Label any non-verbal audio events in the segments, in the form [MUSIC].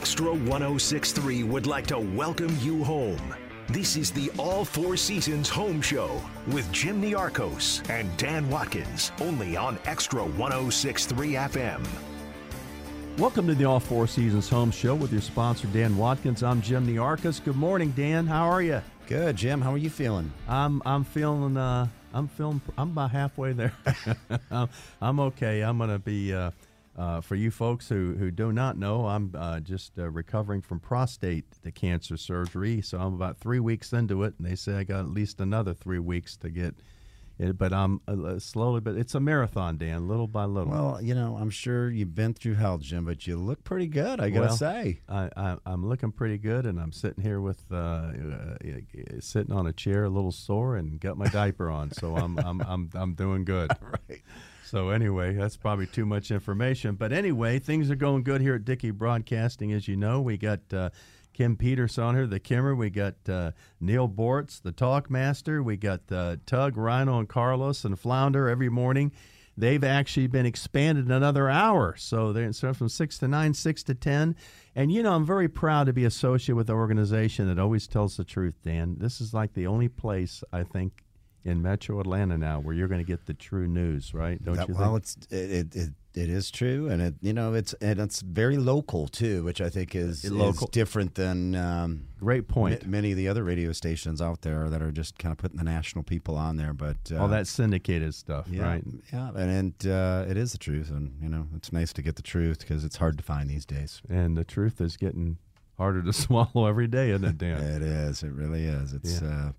Xtra 1063 would like to welcome you home. This is the All Four Seasons Home Show with Jim Niarchos and Dan Watkins, only on Xtra 1063 FM. Welcome to the All Four Seasons Home Show with your sponsor, Dan Watkins. I'm Jim Niarchos. Good morning, Dan. How are you? Good, Jim. How are you feeling? I'm I'm feeling uh I'm feeling I'm about halfway there. [LAUGHS] I'm okay. I'm gonna be uh, uh, for you folks who, who do not know, I'm uh, just uh, recovering from prostate cancer surgery. So I'm about three weeks into it, and they say I got at least another three weeks to get it. But I'm uh, slowly, but it's a marathon, Dan, little by little. Well, you know, I'm sure you've been through hell, Jim, but you look pretty good. I gotta well, say, I, am looking pretty good, and I'm sitting here with uh, uh, sitting on a chair, a little sore, and got my diaper on, so I'm I'm I'm I'm doing good. [LAUGHS] right. So anyway, that's probably too much information. But anyway, things are going good here at Dickey Broadcasting. As you know, we got uh, Kim Peters on here, the Kimmer. We got uh, Neal Boortz, the Talk Master. We got uh, Tug, Rhino, and Carlos and Flounder every morning. They've actually been expanded another hour. So they're from 6 to 9, 6 to 10. And, you know, I'm very proud to be associated with an organization that always tells the truth, Dan. This is like the only place, I think, in Metro Atlanta now, where you're going to get the true news, right? Don't that, you? Think? Well, it's it, it it is true, and it you know it's and it's very local too, which I think is, is different than um, great point. M- many of the other radio stations out there that are just kind of putting the national people on there, but uh, all that syndicated stuff, yeah, right? Yeah, and, and uh, it is the truth, and you know it's nice to get the truth because it's hard to find these days, and the truth is getting harder to [LAUGHS] swallow every day, isn't it, Dan? it is. It really is. It's. Yeah. Uh,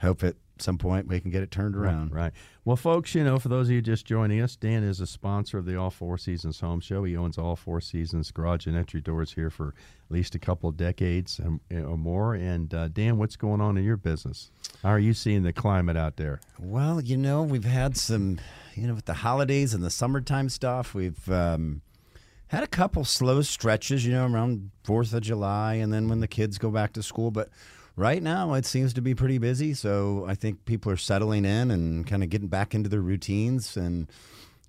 hope at some point we can get it turned around. Right, right. Well, folks, you know, for those of you just joining us, Dan is a sponsor of the All Four Seasons Home Show. He owns All Four Seasons garage and entry doors here for at least a couple of decades or more. And uh, Dan, what's going on in your business? How are you seeing the climate out there? Well, you know, we've had some, you know, with the holidays and the summertime stuff, we've. Um, had a couple slow stretches, you know, around Fourth of July, and then when the kids go back to school. But right now it seems to be pretty busy. So I think people are settling in and kind of getting back into their routines. And,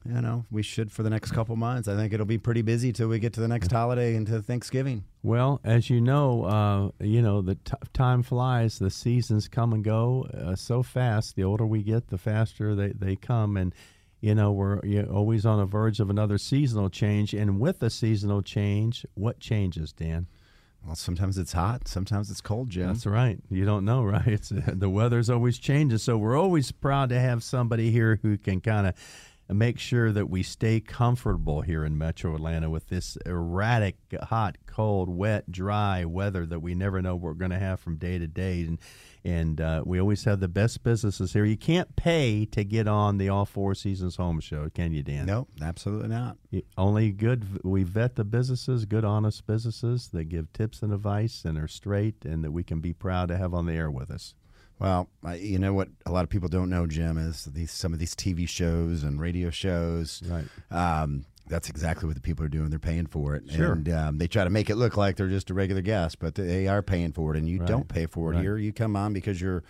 you know, we should for the next couple months. I think it'll be pretty busy till we get to the next holiday into Thanksgiving. Well, as you know, uh, you know the t- time flies. The seasons come and go uh, so fast. The older we get, the faster they, they come. And you know we're always on the verge of another seasonal change. And with a seasonal change, what changes, Dan? Well, sometimes it's hot, sometimes it's cold, Jim. That's right. You don't know, [LAUGHS] right? It's the weather's always changing, so we're always proud to have somebody here who can kind of make sure that we stay comfortable here in Metro Atlanta with this erratic, hot, cold, wet, dry weather that we never know we're going to have from day to day. And and uh, we always have the best businesses here. You can't pay to get on the All Four Seasons Home Show, can you, Dan? Nope, absolutely not. only good. We vet the businesses, good, honest businesses that give tips and advice and are straight, and that we can be proud to have on the air with us. Well, you know what a lot of people don't know, Jim, is these some of these TV shows and radio shows. Right. Um, that's exactly what the people are doing. They're paying for it, sure. and um, they try to make it look like they're just a regular guest, but they are paying for it. And you right. don't pay for it right. here. You come on because you're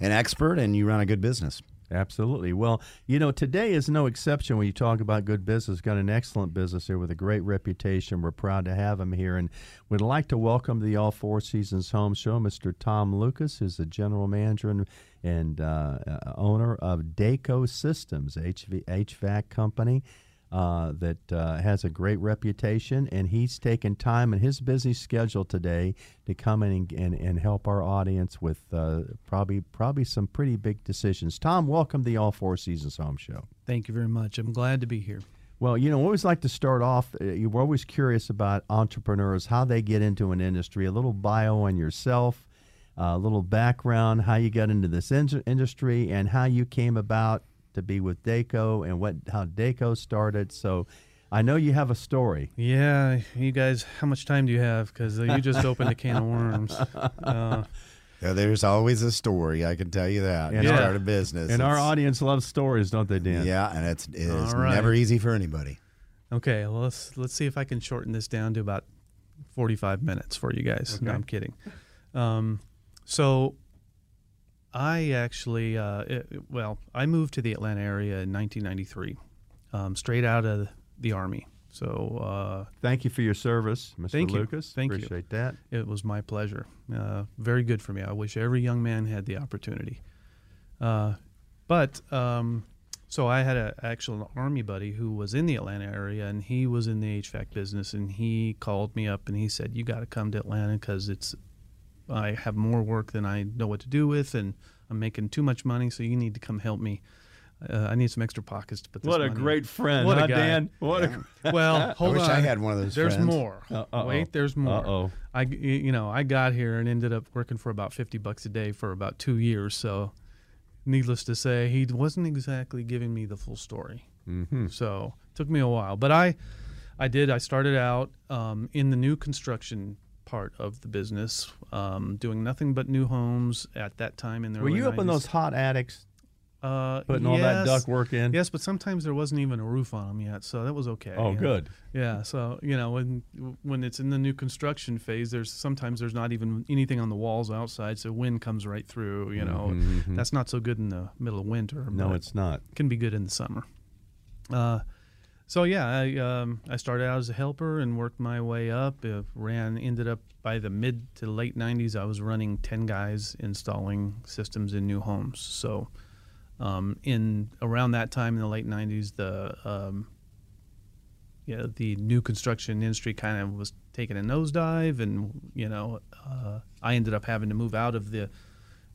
an expert and you run a good business. Absolutely. Well, you know, today is no exception when you talk about good business. Got an excellent business here with a great reputation. We're proud to have him here, and we'd like to welcome to the All Four Seasons Home Show, Mr. Tom Lucas, who's the general manager and, and uh, owner of Dayco Systems, HV, HVAC company uh, that uh, has a great reputation, and he's taken time in his busy schedule today to come in and, and, and help our audience with uh, probably probably some pretty big decisions. Tom, welcome to the All Four Seasons Home Show. Thank you very much. I'm glad to be here. Well, you know, we always like to start off. Uh, you're always curious about entrepreneurs, how they get into an industry, a little bio on yourself, a little background, how you got into this in- industry, and how you came about to be with Dayco and what how Dayco started. So I know you have a story. Yeah, you guys, how much time do you have? Because you just [LAUGHS] opened a can of worms. Uh, Yeah, there's always a story. I can tell you that. And you our- start a business, And our audience loves stories, don't they, Dan? yeah, and it's it's All right. never easy for anybody. okay, well, let's let's see if I can shorten this down to about forty-five minutes for you guys. No, I'm kidding. Um, so, I actually, uh, it- well, I moved to the Atlanta area in 1993, um, straight out of the army. So uh, Thank you for your service, Mr. Thank you. Lucas. Thank you. Appreciate that. It was my pleasure. Uh, very good for me. I wish every young man had the opportunity. Uh, but um, so I had an actual army buddy who was in the Atlanta area, and he was in the HVAC business, and he called me up and he said, "You got to come to Atlanta because it's I have more work than I know what to do with, and I'm making too much money, so you need to come help me. Uh, I need some extra pockets to put this What a money in." great friend, What a huh, guy. Dan? What a [LAUGHS] Well, hold I wish on. I had one of those There's friends. more. Uh, uh-oh. Wait, there's more. Uh-oh. I, you know, I got here and ended up working for about 50 bucks a day for about two years. So, needless to say, he wasn't exactly giving me the full story. Mm-hmm. So, it took me a while, but I, I did. I started out um, in the new construction part of the business, um, doing nothing but new homes at that time in the Were you up in those hot attics uh, putting all that yes. duct work in? Yes, but sometimes there wasn't even a roof on them yet, so that was okay. Oh, good. Yeah, so you know when when it's in the new construction phase, there's sometimes there's not even anything on the walls outside, so wind comes right through. You know, Mhm. that's not so good in the middle of winter. No, it's not. can be good in the summer. Uh, so yeah, I um, I started out as a helper and worked my way up. Uh, ran ended up by the mid to late '90s, I was running ten guys installing systems in new homes. So um, in around that time in the late '90s, the um, yeah the new construction industry kind of was taking a nosedive, and you know uh, I ended up having to move out of the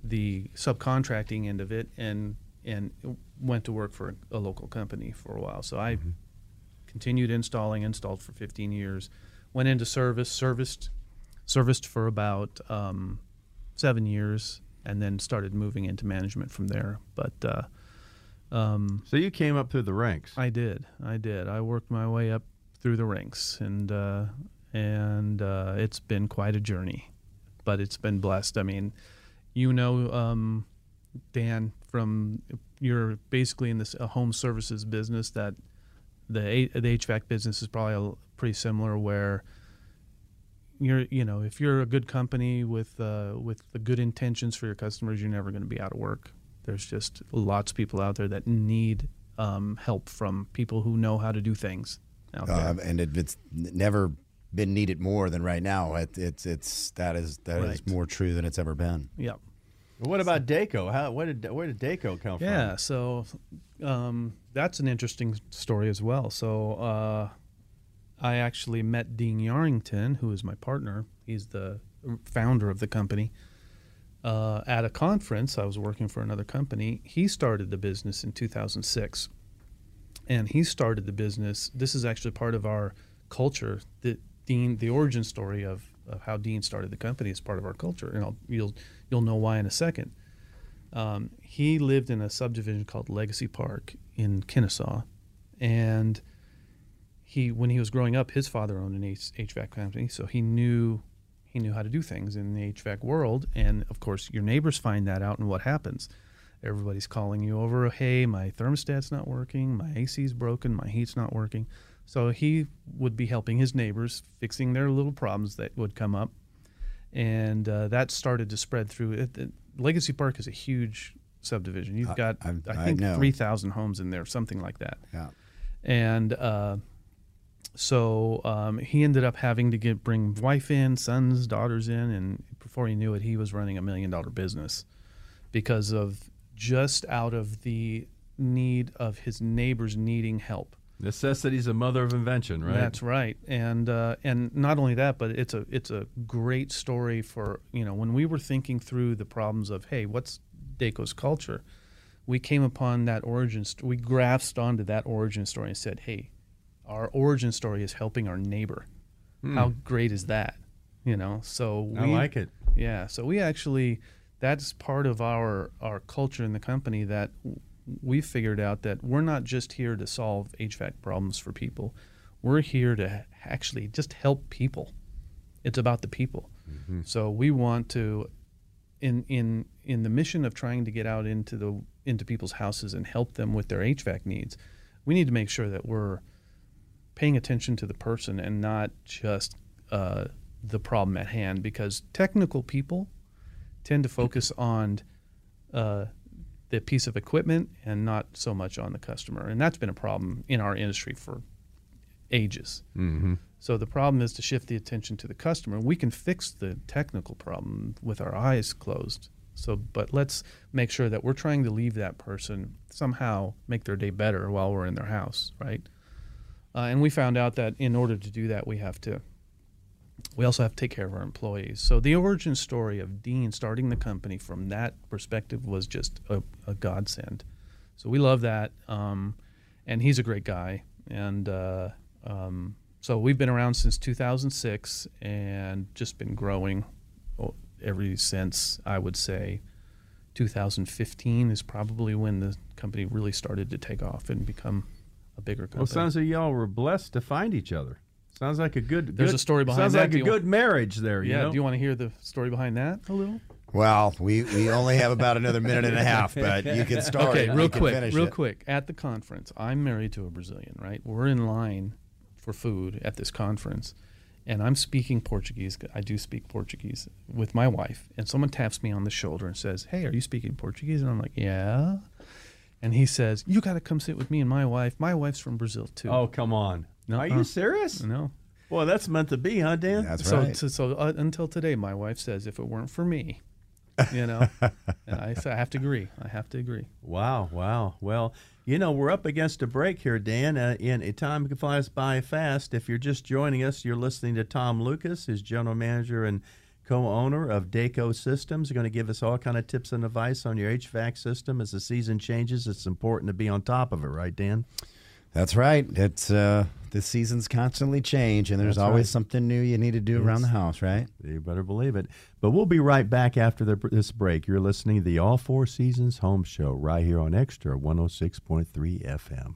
the subcontracting end of it and and went to work for a local company for a while. So I continued installing, installed for 15 years, went into service, serviced, serviced for about um, seven years, and then started moving into management from there. But uh, um, So you came up through the ranks. I did, I did. I worked my way up through the ranks, and uh, and uh, it's been quite a journey, but it's been blessed. I mean, you know, um, Dan, from you're basically in this home services business that the the HVAC business is probably a, pretty similar where you're you know if you're a good company with uh, with the good intentions for your customers you're never going to be out of work there's just lots of people out there that need um, help from people who know how to do things out there. Um, and it, it's never been needed more than right now. It, it's it's that is that is Right. more true than it's ever been. yeah What about Dayco? How? Where did where did Dayco come Yeah, from? Yeah, so um, that's an interesting story as well. So uh, I actually met Dean Yarrington, who is my partner. He's the founder of the company. Uh, at a conference, I was working for another company. He started the business in 2006, and he started the business. This is actually part of our culture. The Dean, the origin story of, of how Dean started the company is part of our culture, and I'll, you'll you'll know why in a second. Um, he lived in a subdivision called Legacy Park in Kennesaw, and he when he was growing up, his father owned an HVAC company, so he knew he knew how to do things in the HVAC world. And of course, your neighbors find that out, and what happens? Everybody's calling you over. Hey, my thermostat's not working. My AC's broken. My heat's not working. So he would be helping his neighbors, fixing their little problems that would come up, and uh, that started to spread through. Legacy Park is a huge subdivision. You've got, I'm- I I think, know. three thousand homes in there, something like that Yeah. and uh, so um, he ended up having to get bring wife in, sons, daughters in, and before he knew it, he was running a million dollar business because of just out of the need of his neighbors needing help. Necessity's a mother of invention, right? That's right, and uh, and not only that, but it's a it's a great story for you know when we were thinking through the problems of hey, what's Dayco's culture, we came upon that origin. St- we grasped onto that origin story and said, hey, our origin story is helping our neighbor. How great is that? You know, so we, I like it. yeah, so we actually that's part of our our culture in the company that we figured out that we're not just here to solve HVAC problems for people. We're here to actually just help people. It's about the people. Mm-hmm. So we want to, in in in the mission of trying to get out into the into people's houses and help them with their HVAC needs, we need to make sure that we're paying attention to the person and not just uh, the problem at hand. Because technical people tend to focus on uh, the piece of equipment and not so much on the customer, and that's been a problem in our industry for ages. Mm-hmm. So the problem is to shift the attention to the customer. We can fix the technical problem with our eyes closed. So, but let's make sure that we're trying to leave that person somehow make their day better while we're in their house, right? Uh, and we found out that in order to do that, we have to. We also have to take care of our employees. So the origin story of Dean starting the company from that perspective was just a, a godsend. So we love that, um, and he's a great guy. And uh, um, so we've been around since 2006 and just been growing uh, o- ever since I would say 2015 is probably when the company really started to take off and become a bigger company. Well, sounds like y'all were blessed to find each other. Sounds like a good. There's good- a story behind Sounds that. like Do a you good marriage there. yeah, know? do you want to hear the story behind that a little? Well, we, we only have about another minute and a half, but you can [LAUGHS] start. okay, it. real quick, real it. quick. At the conference, I'm married to a Brazilian, right? We're in line for food at this conference, and I'm speaking Portuguese. I do speak Portuguese with my wife, and someone taps me on the shoulder and says, "Hey, are you speaking Portuguese?" And I'm like, "Yeah." And he says, "You got to come sit with me and my wife. My wife's from Brazil too." Oh come on! Are you serious? no. Well, that's meant to be, huh, Dan? That's so, right. so, so uh, until today, my wife says, "If it weren't for me," you know, [LAUGHS] and I, say, I have to agree. I have to agree. Wow, wow. Well, you know, we're up against a break here, Dan, uh, and uh, time flies by fast. If you're just joining us, you're listening to Tom Lucas, who's general manager and co-owner of Dayco Systems. going to give us all kind of tips and advice on your HVAC system. As the season changes, it's important to be on top of it, right, Dan? That's right. It's uh, the seasons constantly change, and there's That's always right. something new you need to do around the house, right? You better believe it. But we'll be right back after the, this break. You're listening to the All Four Seasons Home Show right here on Xtra 106.3 FM.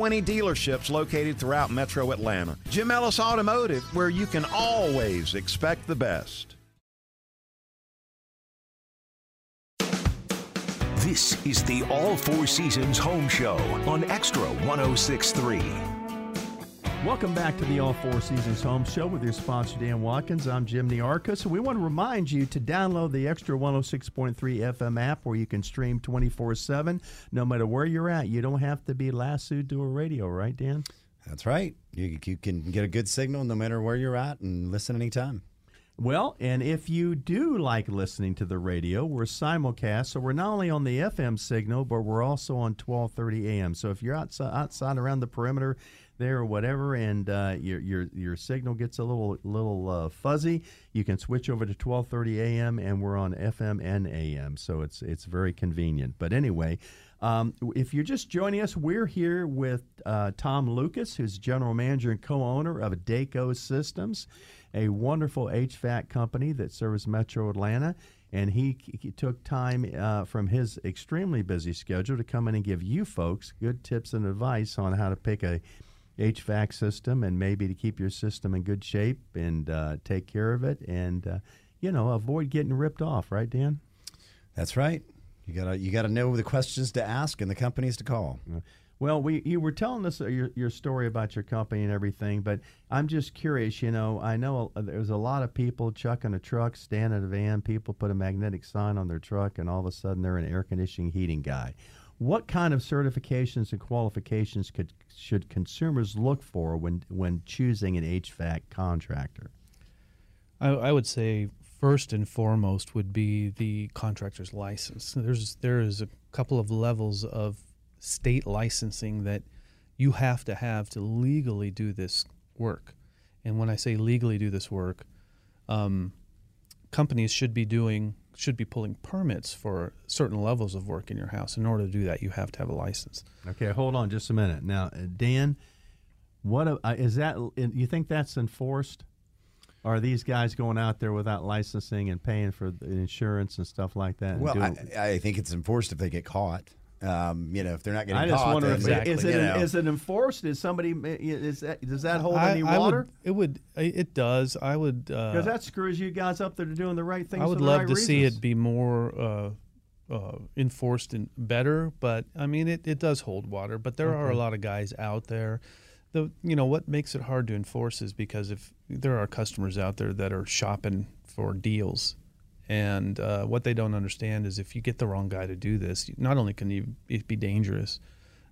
dealerships located throughout metro Atlanta. Jim Ellis Automotive, where you can always expect the best. This is the All Four Seasons Home Show on Xtra 1063. Welcome back to the All Four Seasons Home Show with your sponsor, Dan Watkins. I'm Jim Niarchos. We want to remind you to download the Xtra 106.3 FM app where you can stream 24 7 no matter where you're at. You don't have to be lassoed to a radio, right, Dan? That's right. You, you can get a good signal no matter where you're at and listen anytime. Well, and if you do like listening to the radio, we're simulcast, so we're not only on the FM signal, but we're also on 12:30 a.m. So if you're outside, outside around the perimeter there or whatever, and uh, your your your signal gets a little little uh, fuzzy, you can switch over to 12:30 a.m. and we're on FM and AM, so it's it's very convenient. But anyway. Um, if you're just joining us, we're here with uh, Tom Lucas, who's general manager and co-owner of Dayco Systems. a wonderful HVAC company that serves Metro Atlanta. And he, he took time uh, from his extremely busy schedule to come in and give you folks good tips and advice on how to pick a HVAC system and maybe to keep your system in good shape and uh, take care of it and uh, you know avoid getting ripped off. Right, Dan? That's right. You gotta you gotta know the questions to ask and the companies to call. Well, we you were telling us uh, your, your story about your company and everything, but I'm just curious. You know, I know there's a lot of people chucking a truck, stand in a van. People put a magnetic sign on their truck, and all of a sudden they're an air conditioning heating guy. What kind of certifications and qualifications could should consumers look for when when choosing an HVAC contractor? I, I would say first and foremost would be the contractor's license. There's there is a couple of levels of state licensing that you have to have to legally do this work. And when I say legally do this work, um, companies should be doing should be pulling permits for certain levels of work in your house. In order to do that, you have to have a license. Okay, hold on just a minute. Now, uh, Dan, what uh, is that? You think that's enforced? Are these guys going out there without licensing and paying for the insurance and stuff like that? Well, doing- I, I think it's enforced if they get caught. Um, you know, if they're not getting I just caught, wonder then, if Exactly. is it you know. is it enforced? Is somebody is that does that hold I, any I water? would, it would. It does. I would. Uh, Because that screws you guys up that are doing the right things. I would for the love right to see it be more uh, uh, enforced and better, but I mean, it, it does hold water. But there are a lot of guys out there. The you know what makes it hard to enforce is because if there are customers out there that are shopping for deals, and uh, what they don't understand is if you get the wrong guy to do this, not only can you it be dangerous,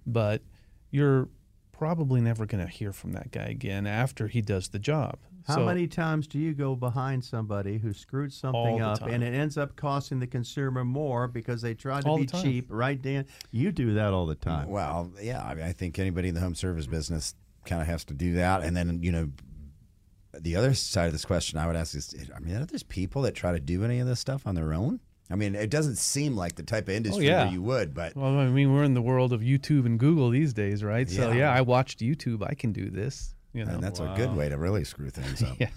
but you're probably never going to hear from that guy again after he does the job. How So- many times do you go behind somebody who screwed something All the up and it ends up costing the consumer more because they tried to All be cheap, right, Dan? You do that all the time. Well, yeah, I mean, I think anybody in the home service business kind of has to do that. And then, you know, the other side of this question I would ask is I mean, are there people that try to do any of this stuff on their own? I mean, it doesn't seem like the type of oh, industry yeah. where you would, but Well, I mean, we're in the world of YouTube and Google these days, right? So Yeah. yeah, I watched YouTube. I can do this. You know, and that's a good way to really screw things up. [LAUGHS] yeah.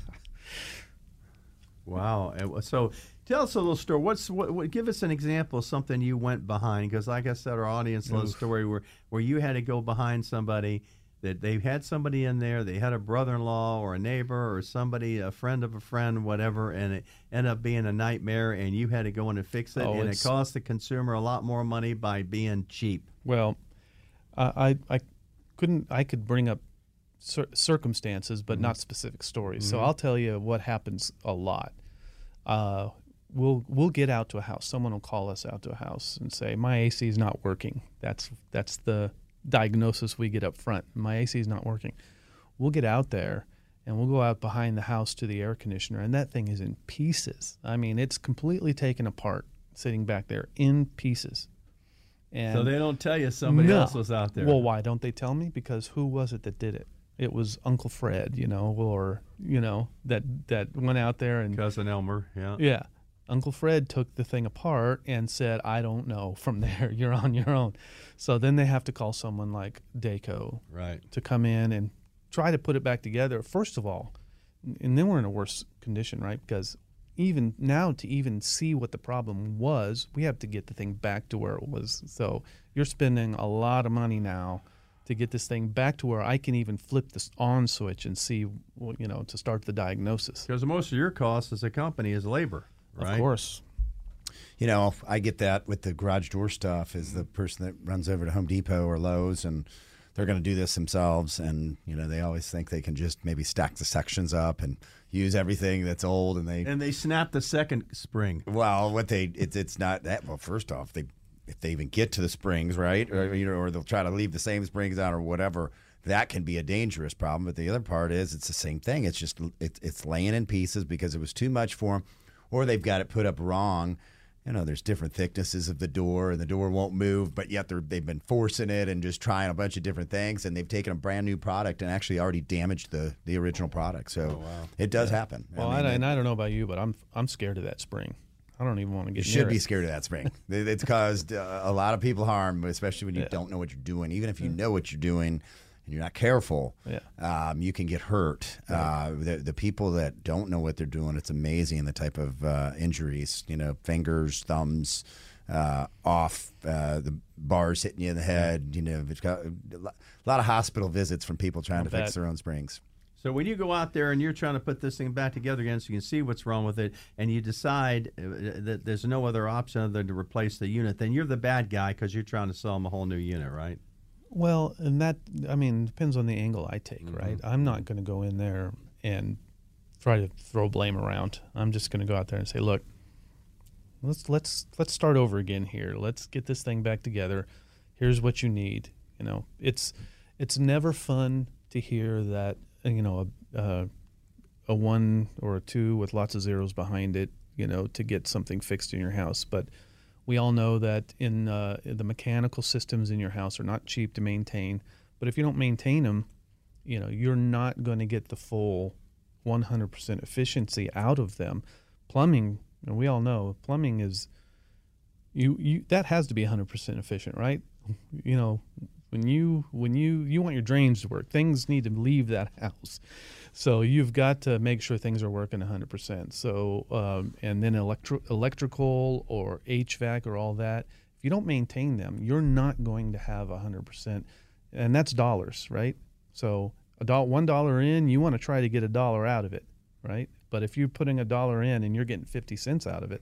Wow. So tell us a little story. What's what, what? Give us an example of something you went behind, because like I said, our audience loves a story where where you had to go behind somebody that they had somebody in there. They had a brother-in-law or a neighbor or somebody, a friend of a friend, whatever, and it ended up being a nightmare. And you had to go in and fix it, Oh, and it cost the consumer a lot more money by being cheap. Well, I I, I couldn't. I could bring up cir- circumstances, but not specific stories. So I'll tell you what happens a lot. Uh, we'll we'll get out to a house. Someone will call us out to a house and say, "My AC is not working." That's that's the diagnosis we get up front. My AC is not working. We'll get out there and we'll go out behind the house to the air conditioner, and that thing is in pieces. I mean, it's completely taken apart, sitting back there in pieces. And So they don't tell you somebody no. else was out there. Well, why don't they tell me? Because who was it that did it? It was Uncle Fred, you know, or you know that that went out there and cousin Elmer, yeah. yeah, Uncle Fred took the thing apart and said, "I don't know. [LAUGHS] From there, you're on your own." So then they have to call someone like Dayco Right. to come in and try to put it back together. First of all, and then we're in a worse condition, right? Because even now, to even see what the problem was, we have to get the thing back to where it was. So you're spending a lot of money now to get this thing back to where I can even flip this on switch and see, you know, to start the diagnosis. Because most of your costs as a company is labor, right? Of course. You know, I get that with the garage door stuff is the person that runs over to Home Depot or Lowe's and they're going to do this themselves. And, you know, they always think they can just maybe stack the sections up and use everything that's old. And they, And they snap the second spring. well, what they, it's, it's not that. Well, first off, they, if they even get to the springs, right? Or, you know, or they'll try to leave the same springs out or whatever. That can be a dangerous problem. But the other part is it's the same thing. It's just, it's, it's laying in pieces because it was too much for them or they've got it put up wrong. You know, there's different thicknesses of the door, and the door won't move, but yet they're, they've been forcing it and just trying a bunch of different things, and they've taken a brand new product and actually already damaged the, the original product. So it does happen. Well, I, and I don't know about you, but I'm I'm scared of that spring. I don't even want to get. you should near be it. scared of that spring. [LAUGHS] It's caused uh, a lot of people harm, especially when you don't know what you're doing. Even if you know what you're doing, and you're not careful, Yeah. um, you can get hurt. Uh, the, the people that don't know what they're doing, it's amazing the type of uh, injuries, you know, fingers, thumbs, uh, off, uh, the bars hitting you in the head. You know, it's got a lot of hospital visits from people trying to fix their own springs. So when you go out there and you're trying to put this thing back together again, so you can see what's wrong with it, and you decide uh, that there's no other option other than to replace the unit, then you're the bad guy because you're trying to sell them a whole new unit, right? Well, and that I mean depends on the angle I take, right? I'm not going to go in there and try to throw blame around. I'm just going to go out there and say, look, let's let's let's start over again here. Let's get this thing back together. Here's what you need. You know, it's it's never fun to hear that you know a uh, a one or a two with lots of zeros behind it. You know, to get something fixed in your house, but we all know that in uh, the mechanical systems in your house are not cheap to maintain. But if you don't maintain them, you know you're not going to get the full 100% efficiency out of them. Plumbing, and we all know plumbing is you you that has to be 100% efficient, right? You know, when you when you you want your drains to work, things need to leave that [LAUGHS] house. So you've got to make sure things are working 100%. So um, and then electro- electrical or HVAC or all that, if you don't maintain them, you're not going to have 100%, and that's dollars, right? So a dollar, one dollar in, you want to try to get a dollar out of it, right? But if you're putting a dollar in and you're getting 50 cents out of it,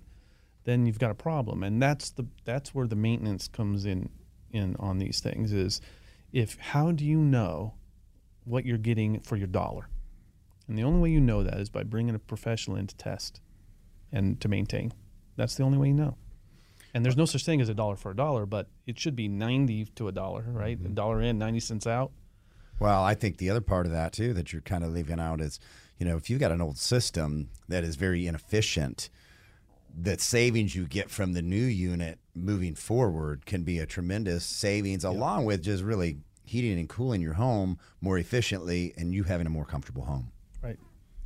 then you've got a problem, and that's the that's where the maintenance comes in in on these things is if how do you know what you're getting for your dollar? And the only way you know that is by bringing a professional in to test and to maintain. That's the only way you know. And there's no such thing as a dollar for a dollar, but it should be 90 to a dollar, right? A mm-hmm. dollar in, 90 cents out. Well, I think the other part of that too that you're kind of leaving out is, you know, if you've got an old system that is very inefficient, the savings you get from the new unit moving forward can be a tremendous savings, along with just really heating and cooling your home more efficiently and you having a more comfortable home.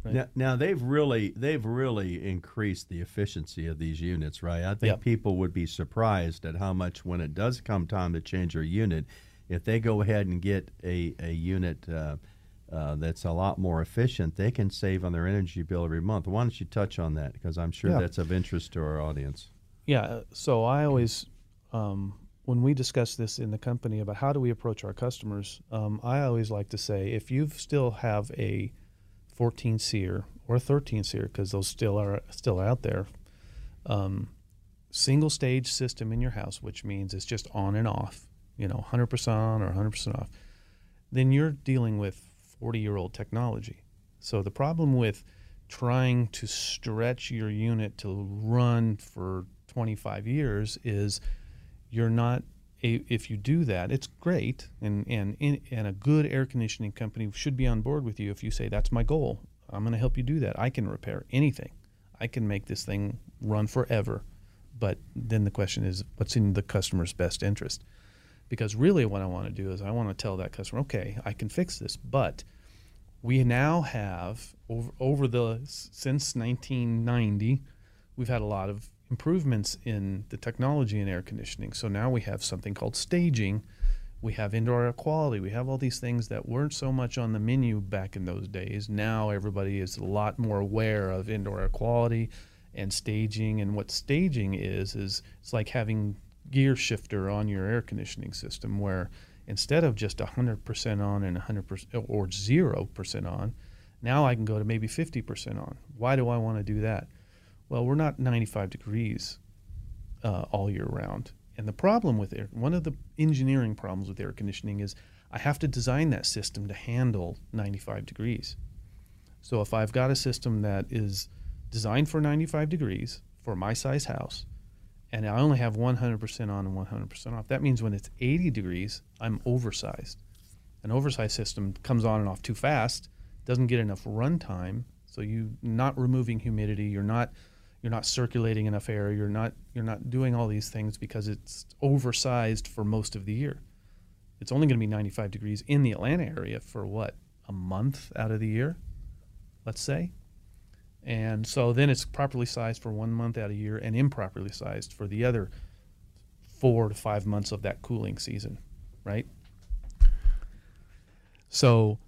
Right. Now, now they've really they've really increased the efficiency of these units, right? I think Yep. people would be surprised at how much when it does come time to change their unit, if they go ahead and get a a unit uh, uh, that's a lot more efficient, they can save on their energy bill every month. Why don't you touch on that? Because I'm sure Yeah. that's of interest to our audience. Yeah. uh, So I always, um, when we discuss this in the company about how do we approach our customers, um, I always like to say if you still have a 14 seer or a 13 seer, because those still are still out there, um, single stage system in your house, which means it's just on and off, you know, 100% on or 100% off, then you're dealing with 40 year old technology. So the problem with trying to stretch your unit to run for 25 years is you're not if you do that it's great and and and a good air conditioning company should be on board with you if you say that's my goal. I'm going to help you do that. I can repair anything. I can make this thing run forever. But then the question is what's in the customer's best interest? Because really what i want to do is i want to tell that customer okay i can fix this but we now have over, over the since 1990 we've had a lot of improvements in the technology in air conditioning. So now we have something called staging. We have indoor air quality. We have all these things that weren't so much on the menu back in those days. Now everybody is a lot more aware of indoor air quality and staging. And what staging is is it's like having gear shifter on your air conditioning system where instead of just 100% on and 100% or 0% on now i can go to maybe 50% on. Why do i want to do that well we're not 95 degrees uh, all year round and the problem with air one of the engineering problems with air conditioning is i have to design that system to handle 95 degrees so if i've got a system that is designed for 95 degrees for my size house and I only have 100% on and 100% off. That means when it's 80 degrees, I'm oversized. An oversized system comes on and off too fast, doesn't get enough run time, so you're not removing humidity, you're not you're not circulating enough air, you're not you're not doing all these things because it's oversized for most of the year. It's only going to be 95 degrees in the Atlanta area for what? A month out of the year, let's say. And so then it's properly sized for one month out of year and improperly sized for the other four to five months of that cooling season, right? So,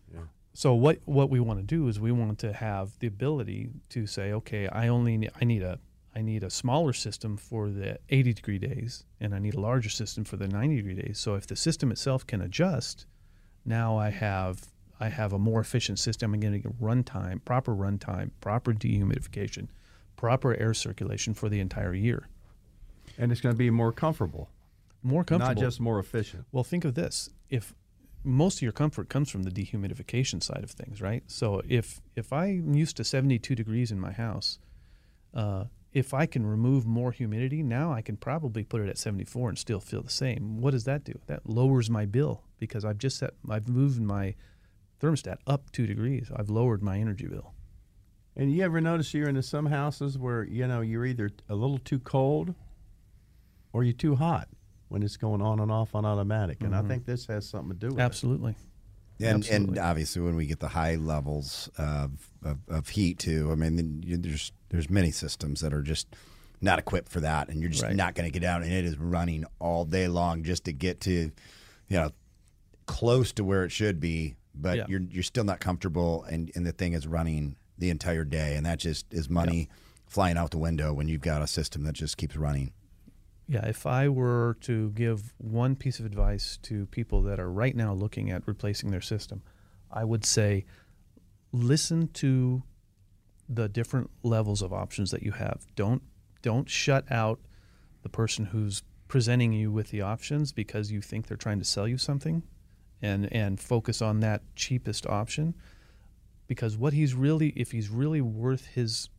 so what what we want to do is we want to have the ability to say, okay, I only need, I need a I need a smaller system for the 80 degree days, and I need a larger system for the 90 degree days. So if the system itself can adjust, now I have I have a more efficient system. I'm getting runtime, proper runtime, proper dehumidification, proper air circulation for the entire year. And it's going to be more comfortable, More comfortable. not just more efficient. Well, think of this: if most of your comfort comes from the dehumidification side of things, right? So if if I'm used to 72 degrees in my house, uh, if I can remove more humidity, now I can probably put it at 74 and still feel the same. What does that do? That lowers my bill because I've just set I've moved my thermostat up two degrees. I've lowered my energy bill. And you ever notice you're into some houses where you know you're either a little too cold or you're too hot when it's going on and off on automatic. And I mm-hmm. think this has something to do with it. Absolutely. And, and obviously, when we get the high levels of, of, of heat too, I mean, there's there's many systems that are just not equipped for that, and you're just Right. not going to get out, and it is running all day long just to get to, you know, close to where it should be, but Yeah. you're you're still not comfortable, and and the thing is running the entire day, and that just is money flying out the window when you've got a system that just keeps running. Yeah, if I were to give one piece of advice to people that are right now looking at replacing their system, I would say listen to the different levels of options that you have. Don't don't shut out the person who's presenting you with the options because you think they're trying to sell you something and and focus on that cheapest option because what he's really if he's really worth his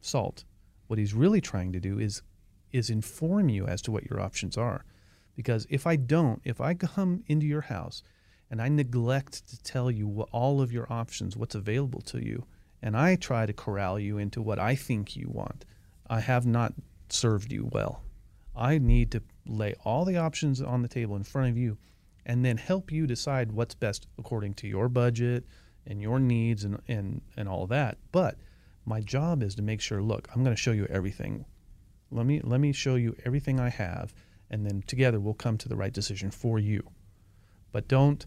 salt, what he's really trying to do is is inform you as to what your options are. Because if I don't, if I come into your house and I neglect to tell you what all of your options, what's available to you, and I try to corral you into what I think you want, I have not served you well. I need to lay all the options on the table in front of you and then help you decide what's best according to your budget and your needs and, and, and all that. But my job is to make sure, look, I'm going to show you everything. Let me let me show you everything I have and then together we'll come to the right decision for you. But don't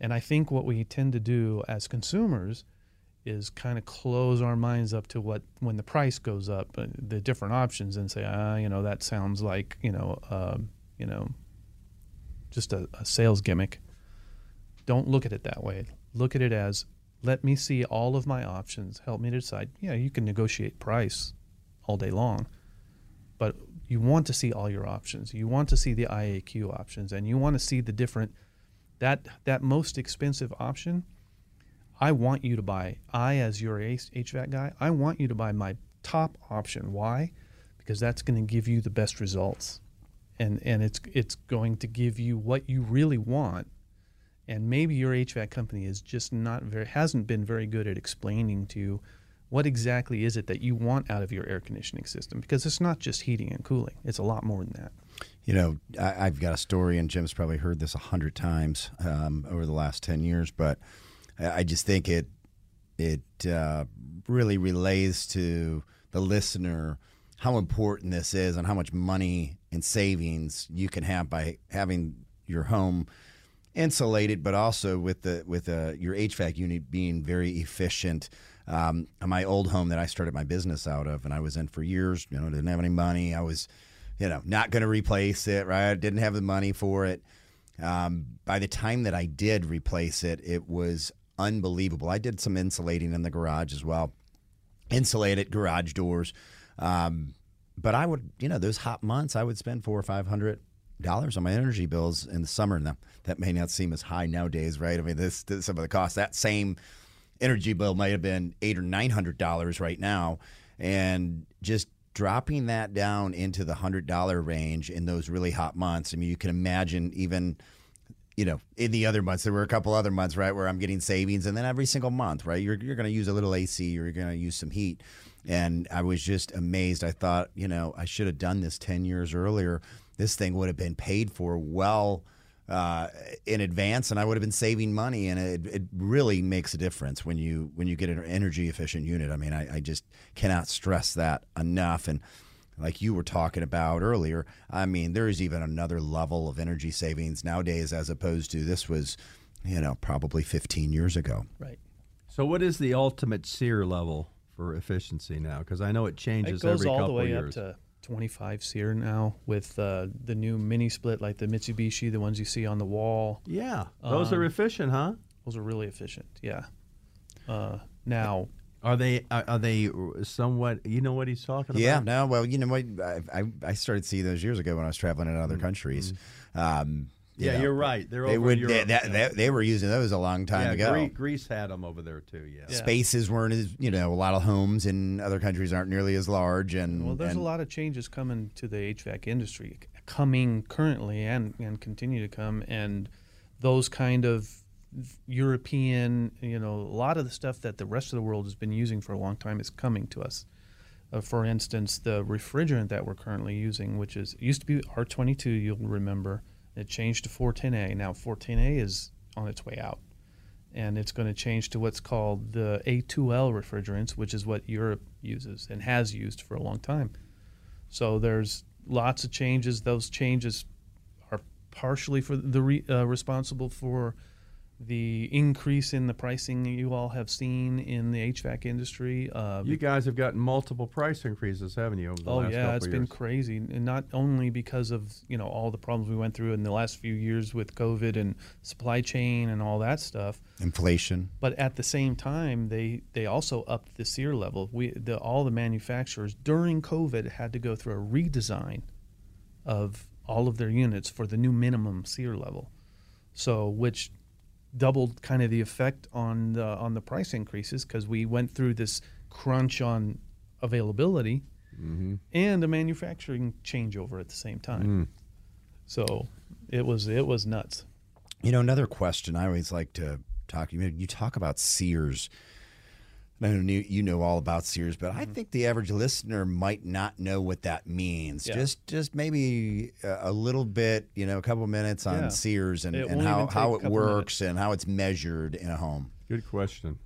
and I think what we tend to do as consumers is kind of close our minds up to what when the price goes up, uh, the different options, and say, ah, you know, that sounds like you know, um, you know, just a, a sales gimmick. Don't look at it that way. Look at it as, let me see all of my options. Help me to decide. Yeah, you can negotiate price all day long, but you want to see all your options. You want to see the IAQ options, and you want to see the different that that most expensive option. I want you to buy. I, as your HVAC guy, I want you to buy my top option. Why? Because that's going to give you the best results, and and it's it's going to give you what you really want. And maybe your HVAC company is just not very hasn't been very good at explaining to you what exactly is it that you want out of your air conditioning system because it's not just heating and cooling. It's a lot more than that. You know, I, I've got a story, and Jim's probably heard this a hundred times um, over the last ten years, but I I just think it it uh, really relays to the listener how important this is and how much money and savings you can have by having your home insulated, but also with the with uh, your HVAC unit being very efficient. Um, my old home that I started my business out of, and I was in for years. You know, didn't have any money. I was, you know, not going to replace it. Right, didn't have the money for it. Um, by the time that I did replace it, it was unbelievable. I did some insulating in the garage as well, insulated garage doors. Um, but I would, you know, those hot months, I would spend four or five hundred dollars on my energy bills in the summer. Now that may not seem as high nowadays, right? I mean, this, this some of the costs. That same energy bill might have been eight or nine hundred dollars right now, and just dropping that down into the hundred dollar range in those really hot months. I mean, you can imagine even you know, in the other months, there were a couple other months, right, where I'm getting savings, and then every single month, right, you're you're going to use a little AC, you're going to use some heat, and I was just amazed. I thought, you know, I should have done this ten years earlier. This thing would have been paid for well uh, in advance, and I would have been saving money. And it, it really makes a difference when you when you get an energy efficient unit. I mean, I, I just cannot stress that enough. And like you were talking about earlier, I mean, there is even another level of energy savings nowadays as opposed to this was you know, probably 15 years ago. Right. So, what is the ultimate SEER level for efficiency now? Because I know it changes It goes every all the couple way years. up to 25 SEER now with uh, the new mini split, like the Mitsubishi, the ones you see on the wall. yeah, those are Um, efficient, huh? Those are really efficient. Yeah. Uh, now, Are they are, are they somewhat? You know what he's talking Yeah, about? Yeah. No, well, you know what? I, I, I started seeing those years ago when I was traveling in other countries. Um, you Yeah, know, you're right. They're they over would in they, Europe. that, that- they were using those a long time yeah, ago. Gre- Greece had them over there too. Yeah. Yeah. Spaces weren't as you know a lot of homes in other countries aren't nearly as large and well, there's and- a lot of changes coming to the HVAC industry, coming currently and, and continue to come. And those kind of European, you know, a lot of the stuff that the rest of the world has been using for a long time is coming to us. Uh, for instance, the refrigerant that we're currently using, which is used to be R22, you'll remember, it changed to 410A. Now 410A is on its way out, and it's going to change to what's called the A2L refrigerants, which is what Europe uses and has used for a long time. So there's lots of changes. Those changes are partially for the re, uh, responsible for the increase in the pricing you all have seen in the HVAC industry. Uh, You guys have gotten multiple price increases, haven't you? Over the Oh last yeah, couple it's of been crazy, and not only because of you know all the problems we went through in the last few years with COVID and supply chain and all that stuff, inflation. but at the same time they they also upped the SEER level. We the all the manufacturers during COVID had to go through a redesign of all of their units for the new minimum SEER level, so which doubled kind of the effect on the on the price increases because we went through this crunch on availability mm-hmm. and a manufacturing changeover at the same time. Mm. So it was it was nuts. You know, another question I always like to talk. You you talk about SEERs. I know you you know all about SEERs, but I think the average listener might not know what that means. Yeah. Just just maybe a, a little bit, you know, a couple minutes on Yeah. SEERs and, and how, how it couple works and how it's measured in a home. Good question.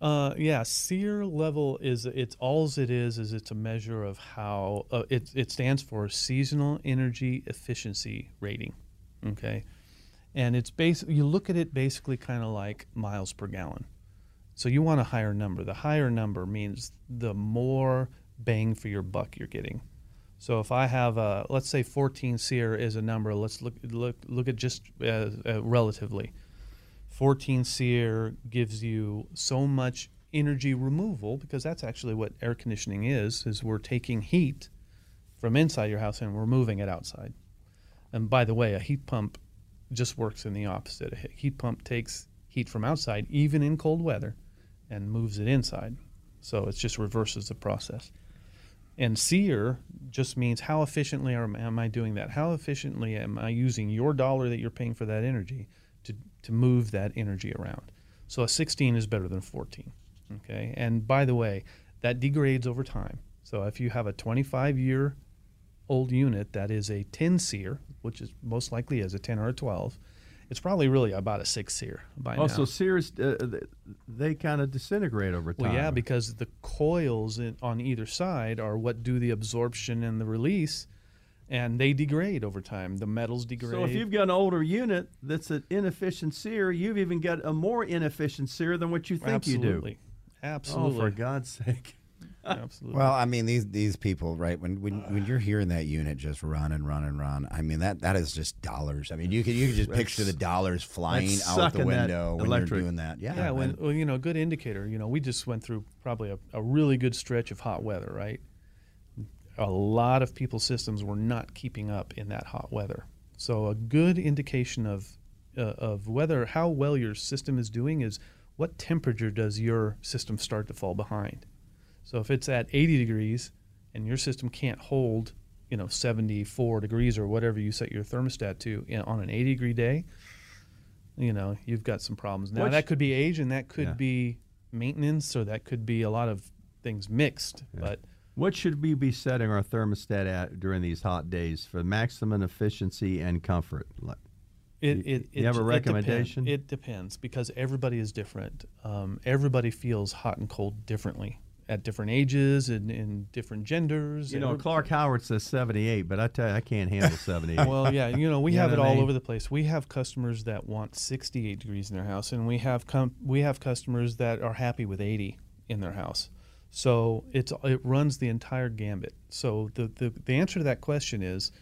Uh, yeah, SEER level is it's alls it is is it's a measure of how uh, it it stands for seasonal energy efficiency rating. Okay, and it's basic. You look at it basically kind of like miles per gallon. So you want a higher number. The higher number means the more bang for your buck you're getting. So if I have a let's say 14 SEER is a number. Let's look look look at just uh, uh, relatively. 14 SEER gives you so much energy removal because that's actually what air conditioning is is we're taking heat from inside your house and we're moving it outside. And by the way, a heat pump just works in the opposite. A heat pump takes heat from outside even in cold weather and moves it inside. So it just reverses the process. And SEER just means how efficiently am, am I doing that? How efficiently am I using your dollar that you're paying for that energy to, to move that energy around? So a 16 is better than 14. Okay. And by the way, that degrades over time. So if you have a 25 year old unit that is a 10 SEER, which is most likely is a 10 or a 12, it's probably really about a 6 SEER by now. so SEERs, uh, they kind of disintegrate over time. Well, yeah, because the coils in, on either side are what do the absorption and the release, and they degrade over time. The metals degrade. So if you've got an older unit that's an inefficient SEER, you've even got a more inefficient SEER than what you think you do. absolutely, absolutely, Oh, for God's sake! Absolutely. Well, I mean these these people, right? When when when you're hearing that unit just run and run and run, I mean that that is just dollars. I mean you can you can just picture the dollars flying out the window when electric. you're doing that. Yeah, yeah, when well, you know, a good indicator. You know, we just went through probably a, a really good stretch of hot weather, right? A lot of people's systems were not keeping up in that hot weather. So a good indication of uh, of whether how well your system is doing is what temperature does your system start to fall behind. So if it's at 80 degrees and your system can't hold, you know, 74 degrees or whatever you set your thermostat to in, on an 80 degree day, you know, you've got some problems. Now Which- that could be age and that could Yeah. be maintenance or that could be a lot of things mixed. But What should we be setting our thermostat at during these hot days for maximum efficiency and comfort? It, You- it, you have a it depend- recommendation? It depends because everybody is different. Um, everybody feels hot and cold differently at different ages and, and different genders. You know, Clark Howard says 78, but I tell you, I can't handle 78. [LAUGHS] well, yeah, you know, we You have know it what I all mean? over the place. We have customers that want 68 degrees in their house, and we have com- we have customers that are happy with 80 in their house. So it's it runs the entire gambit. So the the, the answer to that question is,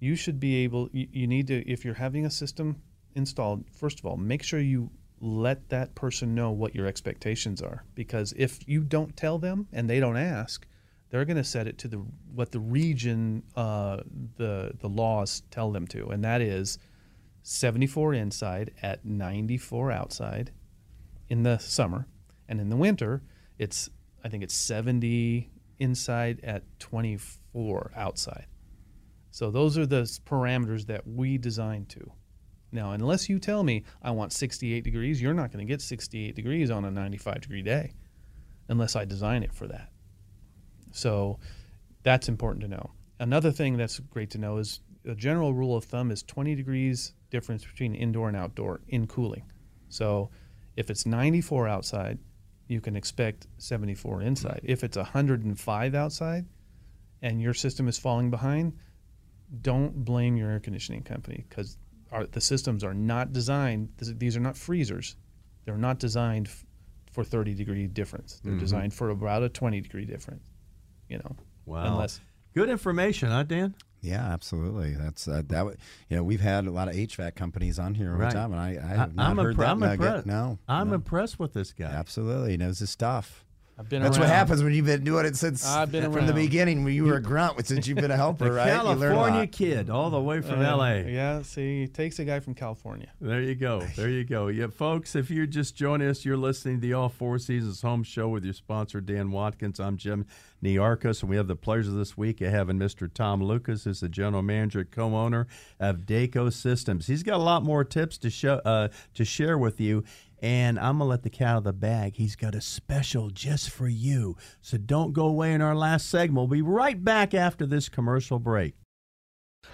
you should be able. You, you need to if you're having a system installed. First of all, make sure you let that person know what your expectations are, because if you don't tell them and they don't ask, they're going to set it to the what the region uh, the the laws tell them to, and that is 74 inside at 94 outside in the summer, and in the winter it's I think it's 70 inside at 24 outside. So those are the parameters that we design to. Now, unless you tell me I want 68 degrees, you're not going to get 68 degrees on a 95 degree day unless I design it for that. So that's important to know. Another thing that's great to know is a general rule of thumb is 20 degrees difference between indoor and outdoor in cooling. So if it's 94 outside, you can expect 74 inside. If it's 105 outside and your system is falling behind, don't blame your air conditioning company because the systems are not designed. These are not freezers. They're not designed f- for 30 degree difference. They're designed for about a 20 degree difference. You know, wow. unless Good information, huh, Dan? Yeah, absolutely. That's uh, that. w- You know, we've had a lot of HVAC companies on here over Right. time, and I, I have not I'm, heard impre- that I'm nugget. impressed. No, I'm no. impressed with this guy. Absolutely, he knows his stuff. I've been That's around. what happens when you've been doing it since I've been from the beginning. When you were a grunt, since you've been a helper, The right? You learn a California lot. kid, all the way from Uh, L.A. Yeah, see, it takes a guy from California. There you go. There you go. Yeah, folks, if you're just joining us, you're listening to the All Four Seasons Home Show with your sponsor, Dan Watkins. I'm Jim Niarchos, and we have the pleasure this week of having Mr. Tom Lucas, who's the general manager, co-owner of Dayco Systems. He's got a lot more tips to show uh, to share with you. And I'm going to let the cat out of the bag. He's got a special just for you. So don't go away in our last segment. We'll be right back after this commercial break.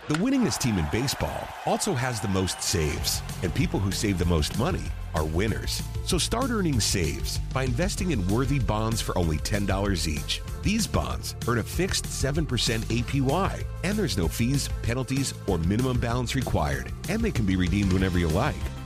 The winningest team in baseball also has the most saves, and people who save the most money are winners. So start earning saves by investing in worthy bonds for only $10 each. These bonds earn a fixed 7% APY, and there's no fees, penalties, or minimum balance required, and they can be redeemed whenever you like.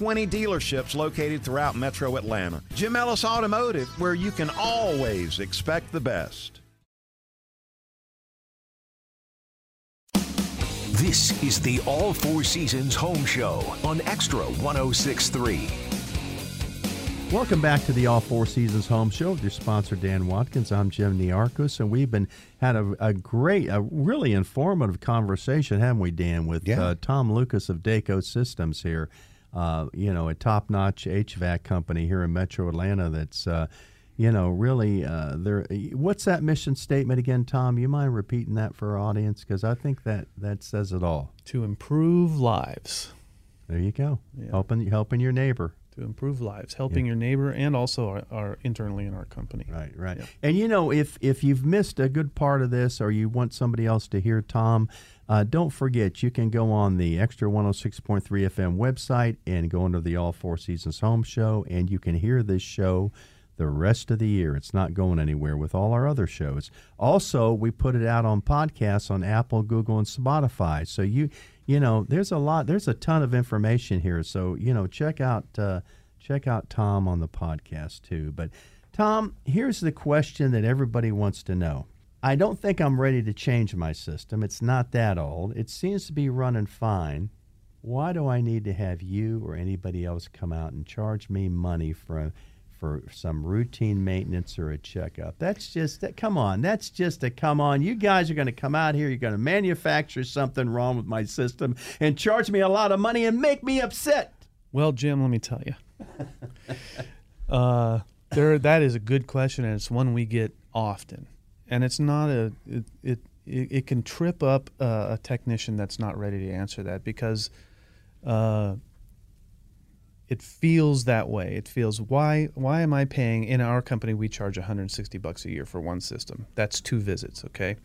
dealerships located throughout metro Atlanta. Jim Ellis Automotive, where you can always expect the best. This is the All Four Seasons Home Show on Xtra 1063. Welcome back to the All Four Seasons Home Show with your sponsor Dan Watkins. I'm Jim Niarchos, and we've been had a, a great, a really informative conversation, haven't we, Dan, with Yeah. uh, Tom Lucas of Dayco Systems here. Uh, you know, a top-notch HVAC company here in Metro Atlanta. That's uh, you know really uh, there. What's that mission statement again, Tom? You mind repeating that for our audience because I think that that says it all. To improve lives. There you go, Yeah. helping helping your neighbor. To improve lives, helping your neighbor and also our, our internally in our company. Right, right. Yep. And you know, if if you've missed a good part of this, or you want somebody else to hear Tom, uh, don't forget you can go on the Xtra 106.3 FM website and go under the All Four Seasons Home Show, and you can hear this show. the rest of the year. It's not going anywhere with all our other shows. Also, we put it out on podcasts on Apple, Google, and Spotify. So you you know, there's a lot, there's a ton of information here. So you know, check out uh, check out Tom on the podcast too. But Tom, here's the question that everybody wants to know. I don't think I'm ready to change my system. It's not that old. It seems to be running fine. Why do I need to have you or anybody else come out and charge me money for for some routine maintenance or a checkup. That's just that. Come on, that's just a come on. You guys are going to come out here. You're going to manufacture something wrong with my system and charge me a lot of money and make me upset. Well, Jim, let me tell you. [LAUGHS] uh, there, that is a good question, and it's one we get often. And it's not a it it, it can trip up a, a technician that's not ready to answer that because. Uh, it feels that way. It feels why why am I paying in our company we charge 160 bucks a year for one system. That's two visits, okay?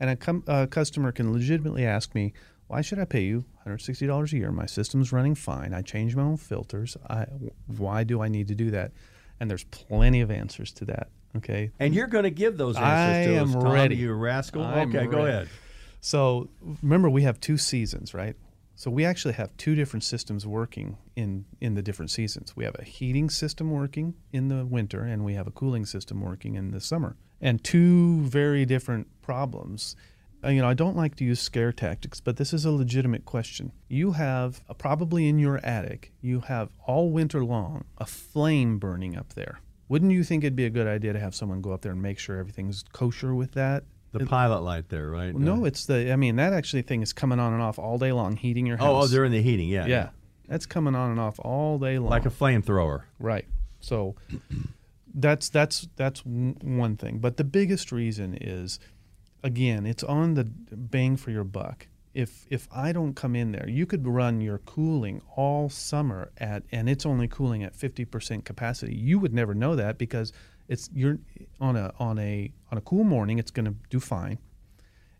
And a, com- a customer can legitimately ask me, why should I pay you $160 a year? My system's running fine. I change my own filters. I, why do I need to do that? And there's plenty of answers to that. Okay. And you're going to give those answers I to am us, Tom, ready. you rascal. I'm okay, go ready. ahead. So remember, we have two seasons, right? So we actually have two different systems working in in the different seasons. We have a heating system working in the winter, and we have a cooling system working in the summer, and two very different problems. Uh, you know, I don't like to use scare tactics, but this is a legitimate question. You have uh, probably in your attic, you have all winter long a flame burning up there. Wouldn't you think it'd be a good idea to have someone go up there and make sure everything's kosher with that? The pilot light there, right? Well, no, it's the. I mean, that actually thing is coming on and off all day long, heating your house. oh, oh, they're in the heating. Yeah, yeah, that's coming on and off all day long. like a flamethrower. right. So that's that's that's one thing. But the biggest reason is, again, it's on the bang for your buck. If if I don't come in there, you could run your cooling all summer at, and it's only cooling at fifty percent capacity. You would never know that because it's you're on a on a on a cool morning, it's going to do fine.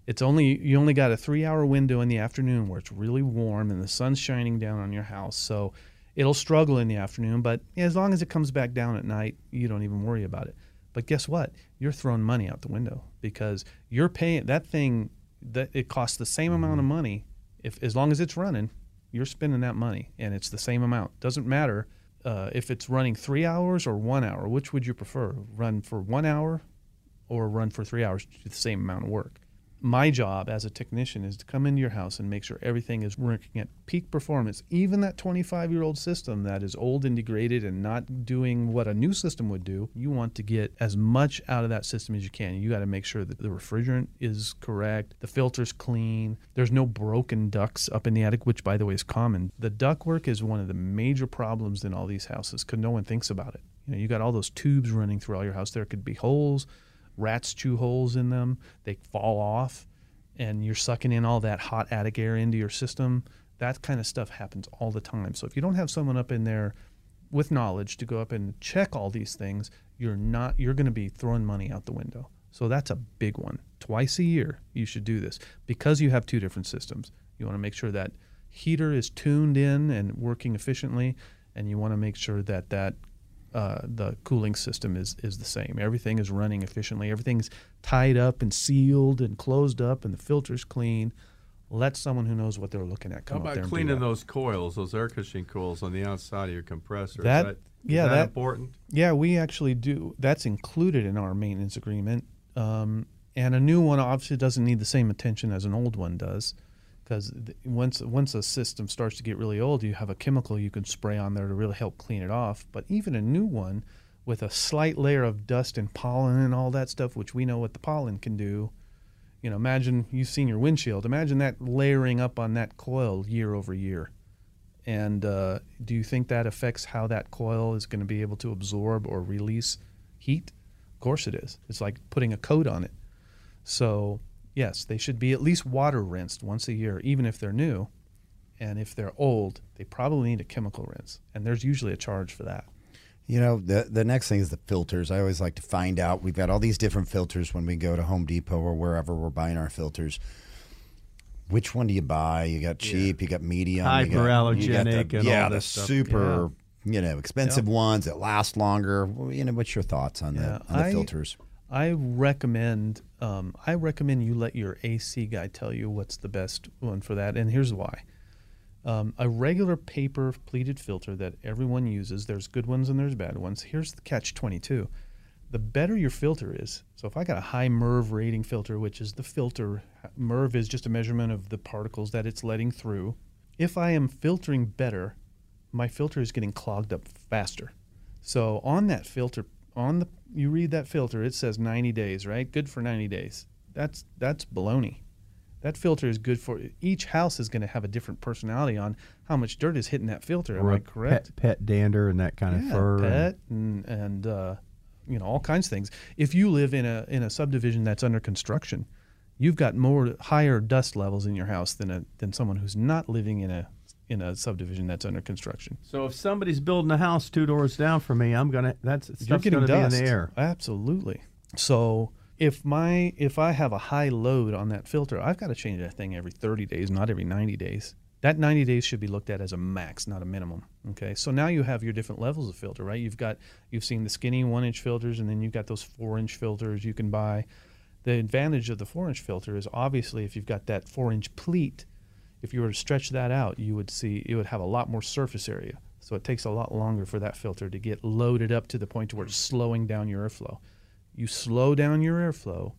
It's only you only got a three hour window in the afternoon where it's really warm and the sun's shining down on your house. So it'll struggle in the afternoon, but as long as it comes back down at night, you don't even worry about it. But guess what? You're throwing money out the window because you're paying that thing that it costs the same amount of money if as long as it's running, you're spending that money and it's the same amount. Doesn't matter uh, if it's running three hours or one hour. Which would you prefer? Run for one hour or run for three hours to do the same amount of work. My job as a technician is to come into your house and make sure everything is working at peak performance. Even that 25 year old system that is old and degraded and not doing what a new system would do, you want to get as much out of that system as you can. You got to make sure that the refrigerant is correct, the filter's clean, there's no broken ducts up in the attic, which, by the way, is common. The ductwork is one of the major problems in all these houses because no one thinks about it. You know, you got all those tubes running through all your house. There could be holes rats chew holes in them, they fall off, and you're sucking in all that hot attic air into your system. That kind of stuff happens all the time. So if you don't have someone up in there with knowledge to go up and check all these things, you're not you're going to be throwing money out the window. So that's a big one. Twice a year you should do this because you have two different systems. You want to make sure that heater is tuned in and working efficiently, and you want to make sure that that uh, the cooling system is is the same. Everything is running efficiently. Everything's tied up and sealed and closed up, and the filter's clean. Let someone who knows what they're looking at come How up there about cleaning those coils, those air conditioning coils on the outside of your compressor? That- is that, yeah, that, that- important. Yeah, we actually do. That's included in our maintenance agreement. Um, and a new one obviously doesn't need the same attention as an old one does, because once once a system starts to get really old, you have a chemical you can spray on there to really help clean it off. But even a new one, with a slight layer of dust and pollen and all that stuff, which we know what the pollen can do. You know, imagine you've seen your windshield. Imagine that layering up on that coil year over year. And uh, do you think that affects how that coil is going to be able to absorb or release heat? Of course it is. It's like putting a coat on it. So, yes, they should be at least water rinsed once a year, even if they're new. And if they're old, they probably need a chemical rinse. And there's usually a charge for that. You know, the the next thing is the filters. I always like to find out. We've got all these different filters when we go to Home Depot or wherever we're buying our filters. Which one do you buy? You got cheap, you got medium, you got- you got Hyperallergenic the, and yeah, all the stuff. super you know, expensive ones that last longer. You know, what's your thoughts on Yeah, the, on the I- filters? I recommend um, I recommend you let your AC guy tell you what's the best one for that, and here's why. Um, a regular paper pleated filter that everyone uses, there's good ones and there's bad ones. Here's the catch 22. The better your filter is, so if I got a high MERV rating filter, which is the filter, MERV is just a measurement of the particles that it's letting through. If I am filtering better, my filter is getting clogged up faster. So on that filter, on the you read that filter, it says 90 days, right? Good for 90 days. That's that's baloney. That filter is good for each house is going to have a different personality on how much dirt is hitting that filter. Am or I correct? Pet, pet dander and that kind of yeah, fur. and- pet and and uh, you know all kinds of things. If you live in a in a subdivision that's under construction, you've got more higher dust levels in your house than a than someone who's not living in a in a subdivision that's under construction. So if somebody's building a house two doors down from me, I'm gonna that's You're stuff's getting gonna dust. be in the air. Absolutely. So if my if I have a high load on that filter, I've got to change that thing every 30 days, not every 90 days. That 90 days should be looked at as a max, not a minimum. Okay. So now you have your different levels of filter, right? You've got you've seen the skinny one inch filters, and then you've got those four inch filters you can buy. The advantage of the four inch filter is obviously if you've got that four inch pleat, if you were to stretch that out, you would see it would have a lot more surface area. So it takes a lot longer for that filter to get loaded up to the point to where it's slowing down your airflow. You slow down your airflow,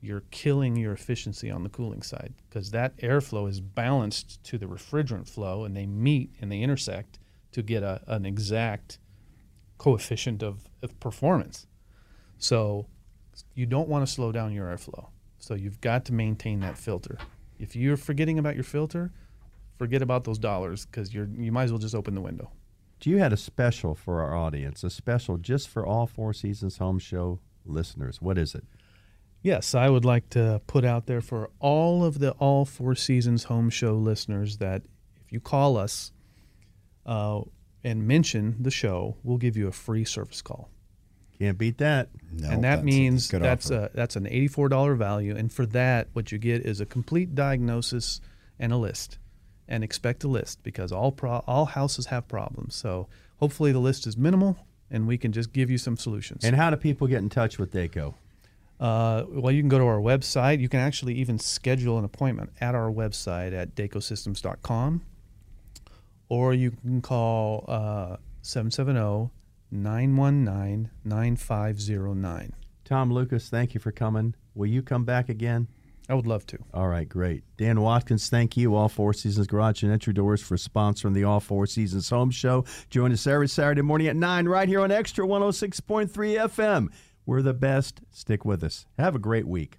you're killing your efficiency on the cooling side because that airflow is balanced to the refrigerant flow and they meet and they intersect to get a, an exact coefficient of, of performance. So you don't want to slow down your airflow. So you've got to maintain that filter. If you're forgetting about your filter, forget about those dollars because you're you might as well just open the window. Do you had a special for our audience, a special just for all Four Seasons Home Show listeners. What is it? Yes, I would like to put out there for all of the All Four Seasons Home Show listeners that if you call us uh, and mention the show, we'll give you a free service call. Can't beat that. No, and that a means good that's offer. a that's an eighty-four dollar value. And for that, what you get is a complete diagnosis and a list. And expect a list because all pro- all houses have problems. So hopefully the list is minimal, and we can just give you some solutions. And how do people get in touch with Dayco? Uh, well, you can go to our website. You can actually even schedule an appointment at our website at daycosystems.com. Or you can call uh, 770 919 9509. Tom Lucas, thank you for coming. Will you come back again? I would love to. All right, great. Dan Watkins, thank you. All Four Seasons Garage and Entry Doors for sponsoring the All Four Seasons Home Show. Join us every Saturday morning at 9 right here on Xtra 106.3 FM. We're the best. Stick with us. Have a great week.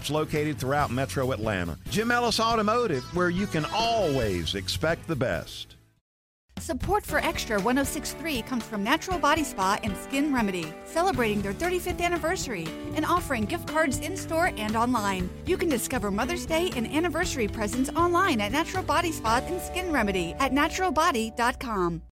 dealerships located throughout metro Atlanta. Jim Ellis Automotive, where you can always expect the best. Support for Xtra 1063 comes from Natural Body Spa and Skin Remedy, celebrating their 35th anniversary and offering gift cards in store and online. You can discover Mother's Day and anniversary presents online at Natural Body Spa and Skin Remedy at naturalbody.com.